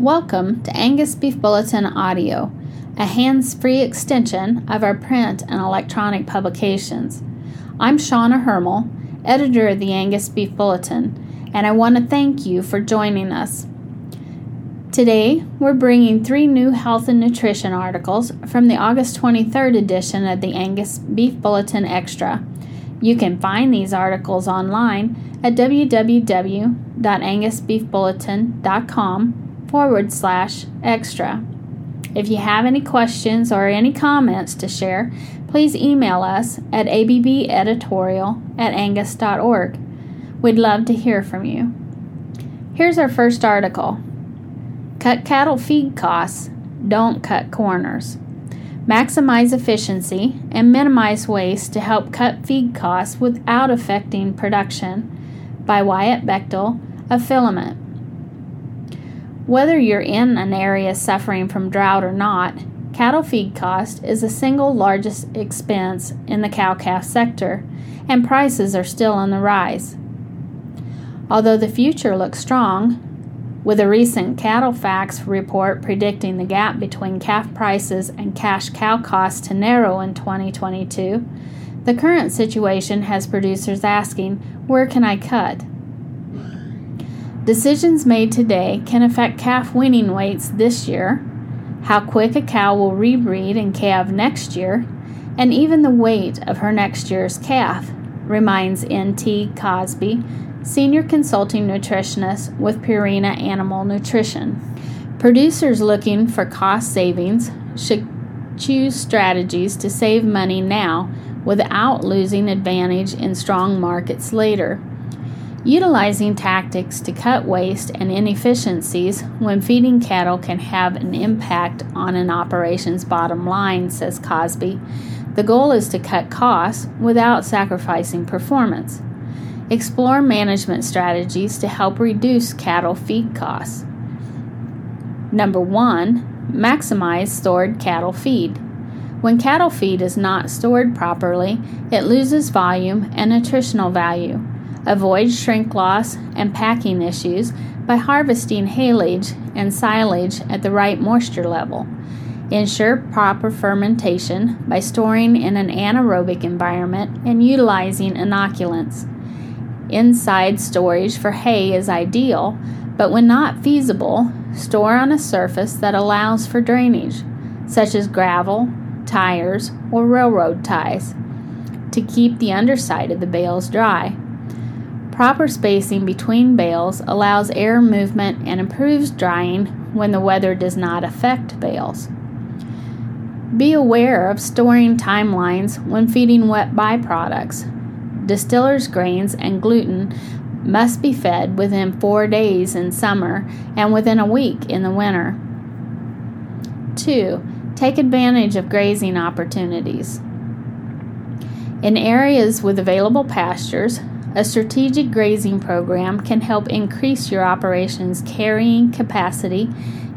Welcome to Angus Beef Bulletin Audio, a hands free extension of our print and electronic publications. I'm Shauna Hermel, editor of the Angus Beef Bulletin, and I want to thank you for joining us. Today, we're bringing three new health and nutrition articles from the August 23rd edition of the Angus Beef Bulletin Extra. You can find these articles online at www.angusbeefbulletin.com forward slash extra. If you have any questions or any comments to share, please email us at abbeditorial at angus.org. We'd love to hear from you. Here's our first article Cut cattle feed costs, don't cut corners. Maximize efficiency and minimize waste to help cut feed costs without affecting production. By Wyatt Bechtel of Filament. Whether you're in an area suffering from drought or not, cattle feed cost is the single largest expense in the cow calf sector, and prices are still on the rise. Although the future looks strong, with a recent CattleFax report predicting the gap between calf prices and cash cow costs to narrow in 2022, the current situation has producers asking, Where can I cut? Decisions made today can affect calf weaning weights this year, how quick a cow will rebreed and calve next year, and even the weight of her next year's calf, reminds N.T. Cosby, Senior Consulting Nutritionist with Purina Animal Nutrition. Producers looking for cost savings should choose strategies to save money now without losing advantage in strong markets later. Utilizing tactics to cut waste and inefficiencies when feeding cattle can have an impact on an operation's bottom line, says Cosby. The goal is to cut costs without sacrificing performance. Explore management strategies to help reduce cattle feed costs. Number one, maximize stored cattle feed. When cattle feed is not stored properly, it loses volume and nutritional value. Avoid shrink loss and packing issues by harvesting haylage and silage at the right moisture level. Ensure proper fermentation by storing in an anaerobic environment and utilizing inoculants. Inside storage for hay is ideal, but when not feasible, store on a surface that allows for drainage, such as gravel, tires, or railroad ties, to keep the underside of the bales dry. Proper spacing between bales allows air movement and improves drying when the weather does not affect bales. Be aware of storing timelines when feeding wet byproducts. Distillers' grains and gluten must be fed within four days in summer and within a week in the winter. 2. Take advantage of grazing opportunities. In areas with available pastures, a strategic grazing program can help increase your operation's carrying capacity,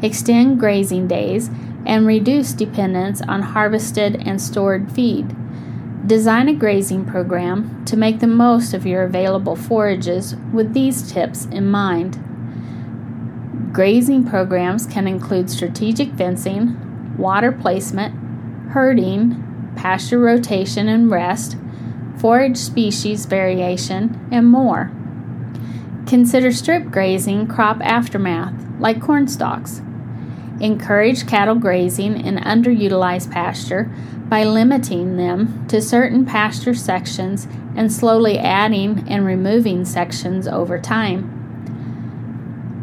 extend grazing days, and reduce dependence on harvested and stored feed. Design a grazing program to make the most of your available forages with these tips in mind. Grazing programs can include strategic fencing, water placement, herding, pasture rotation and rest, forage species variation, and more. Consider strip grazing crop aftermath, like corn stalks. Encourage cattle grazing in underutilized pasture by limiting them to certain pasture sections and slowly adding and removing sections over time.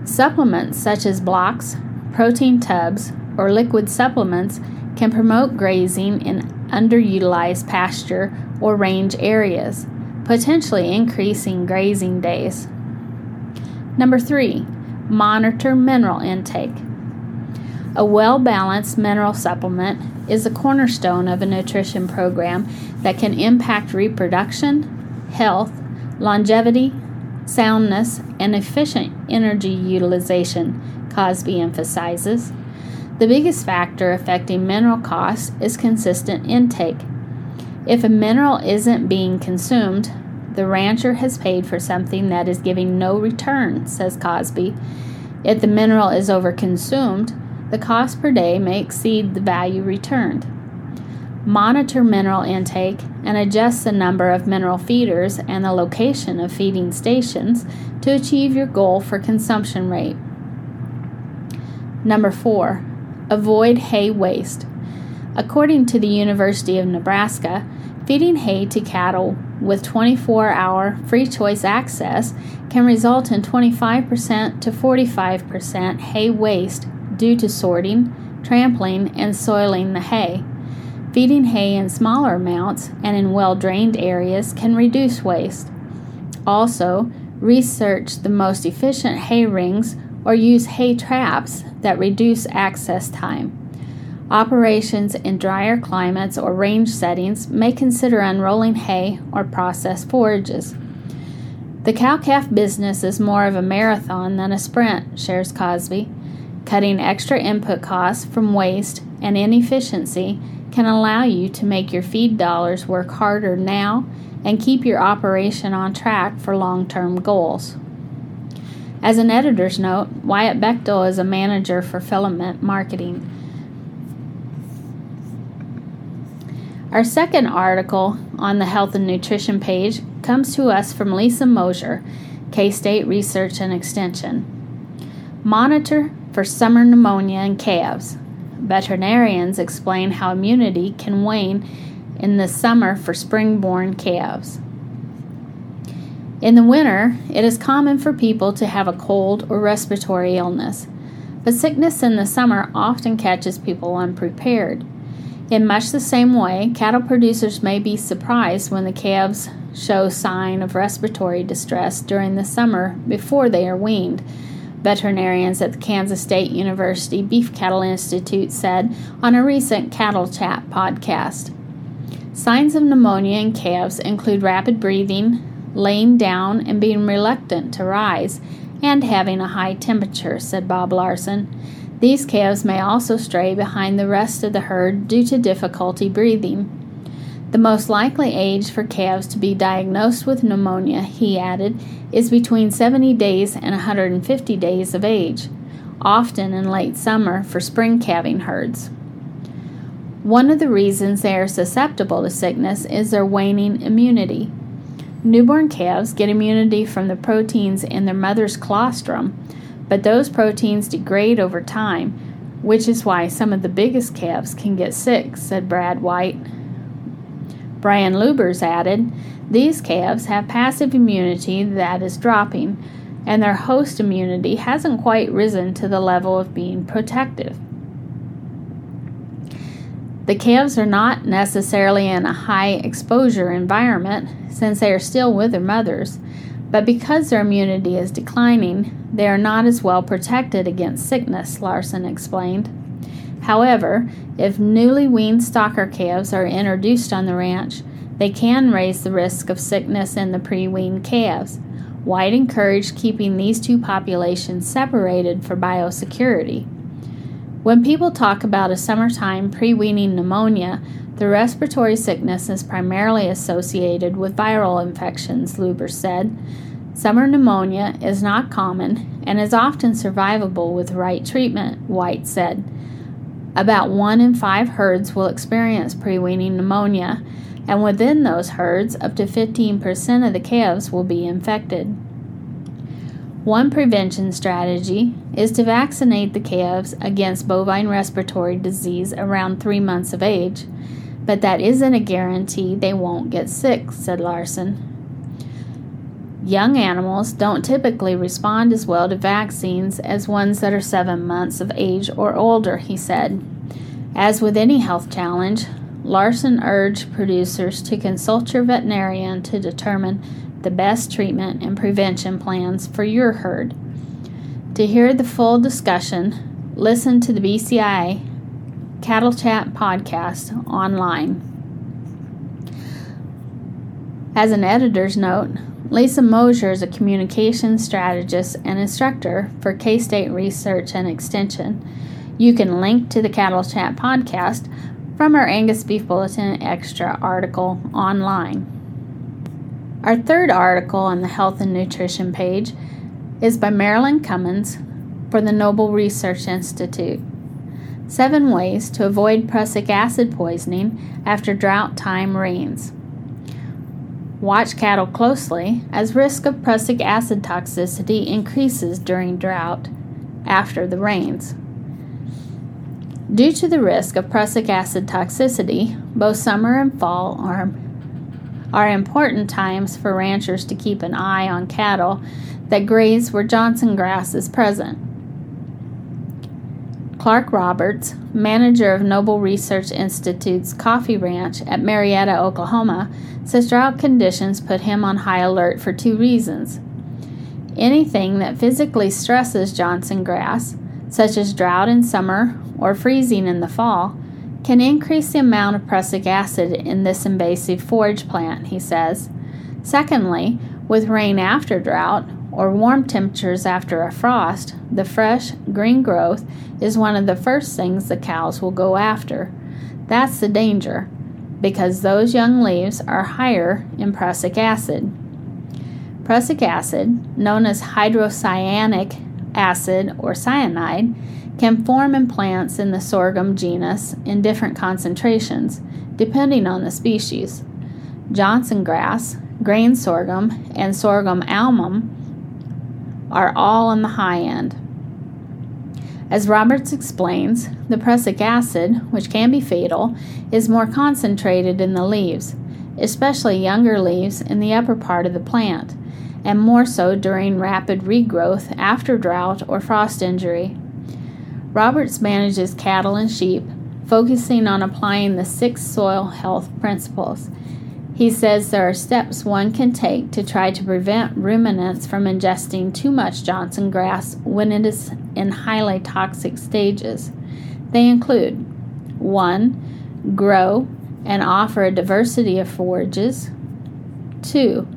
Supplements such as blocks, protein tubs, or liquid supplements can promote grazing in underutilized pasture or range areas, potentially increasing grazing days. Number three, monitor mineral intake. A well balanced mineral supplement is a cornerstone of a nutrition program that can impact reproduction, health, longevity, soundness, and efficient energy utilization, Cosby emphasizes. The biggest factor affecting mineral costs is consistent intake. If a mineral isn't being consumed, the rancher has paid for something that is giving no return, says Cosby. If the mineral is overconsumed, the cost per day may exceed the value returned. Monitor mineral intake and adjust the number of mineral feeders and the location of feeding stations to achieve your goal for consumption rate. Number four, avoid hay waste. According to the University of Nebraska, feeding hay to cattle with 24 hour free choice access can result in 25% to 45% hay waste due to sorting, trampling, and soiling the hay. Feeding hay in smaller amounts and in well drained areas can reduce waste. Also, research the most efficient hay rings or use hay traps that reduce access time. Operations in drier climates or range settings may consider unrolling hay or processed forages. The cow calf business is more of a marathon than a sprint, shares Cosby. Cutting extra input costs from waste and inefficiency can allow you to make your feed dollars work harder now and keep your operation on track for long term goals. As an editor's note, Wyatt Bechtel is a manager for filament marketing. Our second article on the health and nutrition page comes to us from Lisa Moser, K State Research and Extension. Monitor for summer pneumonia in calves. Veterinarians explain how immunity can wane in the summer for spring born calves. In the winter, it is common for people to have a cold or respiratory illness, but sickness in the summer often catches people unprepared. In much the same way, cattle producers may be surprised when the calves show sign of respiratory distress during the summer before they are weaned veterinarians at the Kansas State University Beef Cattle Institute said on a recent Cattle Chat podcast. Signs of pneumonia in calves include rapid breathing, laying down and being reluctant to rise, and having a high temperature, said Bob Larson. These calves may also stray behind the rest of the herd due to difficulty breathing. The most likely age for calves to be diagnosed with pneumonia, he added, is between 70 days and 150 days of age, often in late summer for spring calving herds. One of the reasons they are susceptible to sickness is their waning immunity. Newborn calves get immunity from the proteins in their mother's colostrum, but those proteins degrade over time, which is why some of the biggest calves can get sick, said Brad White. Brian Lubbers added, These calves have passive immunity that is dropping, and their host immunity hasn't quite risen to the level of being protective. The calves are not necessarily in a high exposure environment since they are still with their mothers, but because their immunity is declining, they are not as well protected against sickness, Larson explained. However, if newly weaned stocker calves are introduced on the ranch, they can raise the risk of sickness in the pre weaned calves. White encouraged keeping these two populations separated for biosecurity. When people talk about a summertime pre weaning pneumonia, the respiratory sickness is primarily associated with viral infections, Lubbers said. Summer pneumonia is not common and is often survivable with right treatment, White said. About one in five herds will experience pre weaning pneumonia, and within those herds, up to 15% of the calves will be infected. One prevention strategy is to vaccinate the calves against bovine respiratory disease around three months of age, but that isn't a guarantee they won't get sick, said Larson. Young animals don't typically respond as well to vaccines as ones that are seven months of age or older, he said. As with any health challenge, Larson urged producers to consult your veterinarian to determine the best treatment and prevention plans for your herd. To hear the full discussion, listen to the BCI Cattle Chat podcast online. As an editor's note, Lisa Moser is a communications strategist and instructor for K State Research and Extension. You can link to the Cattle Chat podcast from our Angus Beef Bulletin Extra article online. Our third article on the health and nutrition page is by Marilyn Cummins, for the Noble Research Institute. Seven ways to avoid prussic acid poisoning after drought time rains. Watch cattle closely as risk of prussic acid toxicity increases during drought after the rains. Due to the risk of prussic acid toxicity, both summer and fall are, are important times for ranchers to keep an eye on cattle that graze where Johnson grass is present. Clark Roberts, manager of Noble Research Institute's Coffey ranch at Marietta, Oklahoma, says drought conditions put him on high alert for two reasons. Anything that physically stresses Johnson grass, such as drought in summer or freezing in the fall, can increase the amount of prussic acid in this invasive forage plant, he says. Secondly, with rain after drought, or warm temperatures after a frost, the fresh, green growth is one of the first things the cows will go after. That's the danger, because those young leaves are higher in prussic acid. Prussic acid, known as hydrocyanic acid or cyanide, can form in plants in the sorghum genus in different concentrations, depending on the species. Johnson grass, grain sorghum, and sorghum almum are all on the high end. As Roberts explains, the prussic acid, which can be fatal, is more concentrated in the leaves, especially younger leaves in the upper part of the plant, and more so during rapid regrowth after drought or frost injury. Roberts manages cattle and sheep, focusing on applying the six soil health principles he says there are steps one can take to try to prevent ruminants from ingesting too much Johnson grass when it is in highly toxic stages. They include 1. Grow and offer a diversity of forages. 2.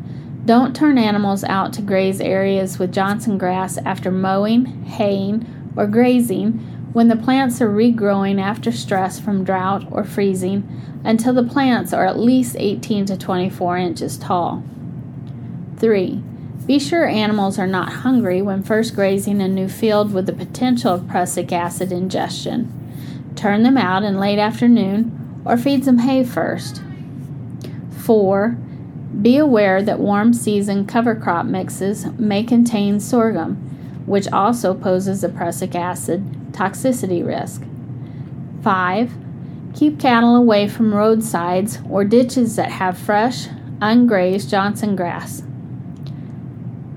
Don't turn animals out to graze areas with Johnson grass after mowing, haying, or grazing when the plants are regrowing after stress from drought or freezing until the plants are at least 18 to 24 inches tall. 3. Be sure animals are not hungry when first grazing a new field with the potential of prussic acid ingestion. Turn them out in late afternoon or feed them hay first. 4. Be aware that warm season cover crop mixes may contain sorghum, which also poses a prussic acid toxicity risk. 5. Keep cattle away from roadsides or ditches that have fresh, ungrazed Johnson grass.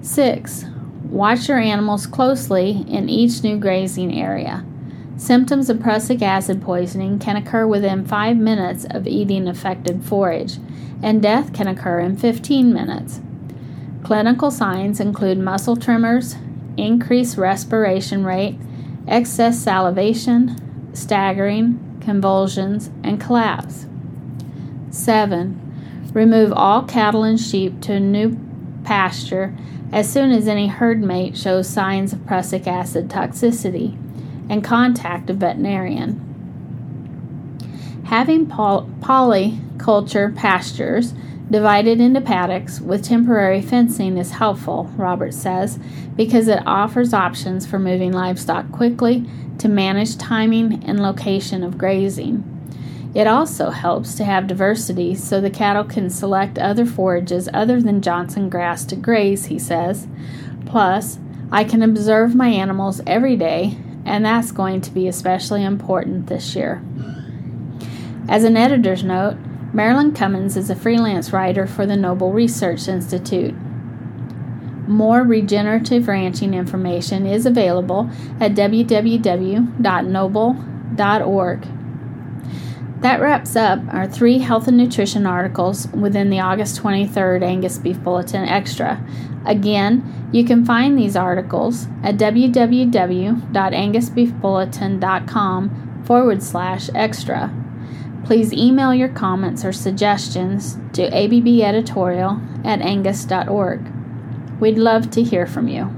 6. Watch your animals closely in each new grazing area. Symptoms of prussic acid poisoning can occur within 5 minutes of eating affected forage, and death can occur in 15 minutes. Clinical signs include muscle tremors, increased respiration rate, excess salivation, staggering, convulsions, and collapse. 7. Remove all cattle and sheep to a new pasture as soon as any herd mate shows signs of prussic acid toxicity and contact a veterinarian. Having poly- polyculture pastures Divided into paddocks with temporary fencing is helpful, Roberts says, because it offers options for moving livestock quickly to manage timing and location of grazing. It also helps to have diversity so the cattle can select other forages other than Johnson grass to graze, he says. Plus, I can observe my animals every day, and that's going to be especially important this year. As an editor's note, Marilyn Cummins is a freelance writer for the Noble Research Institute. More regenerative ranching information is available at www.noble.org. That wraps up our three health and nutrition articles within the August 23rd Angus Beef Bulletin Extra. Again, you can find these articles at www.angusbeefbulletin.com forward slash extra. Please email your comments or suggestions to abbeditorial at angus.org. We'd love to hear from you.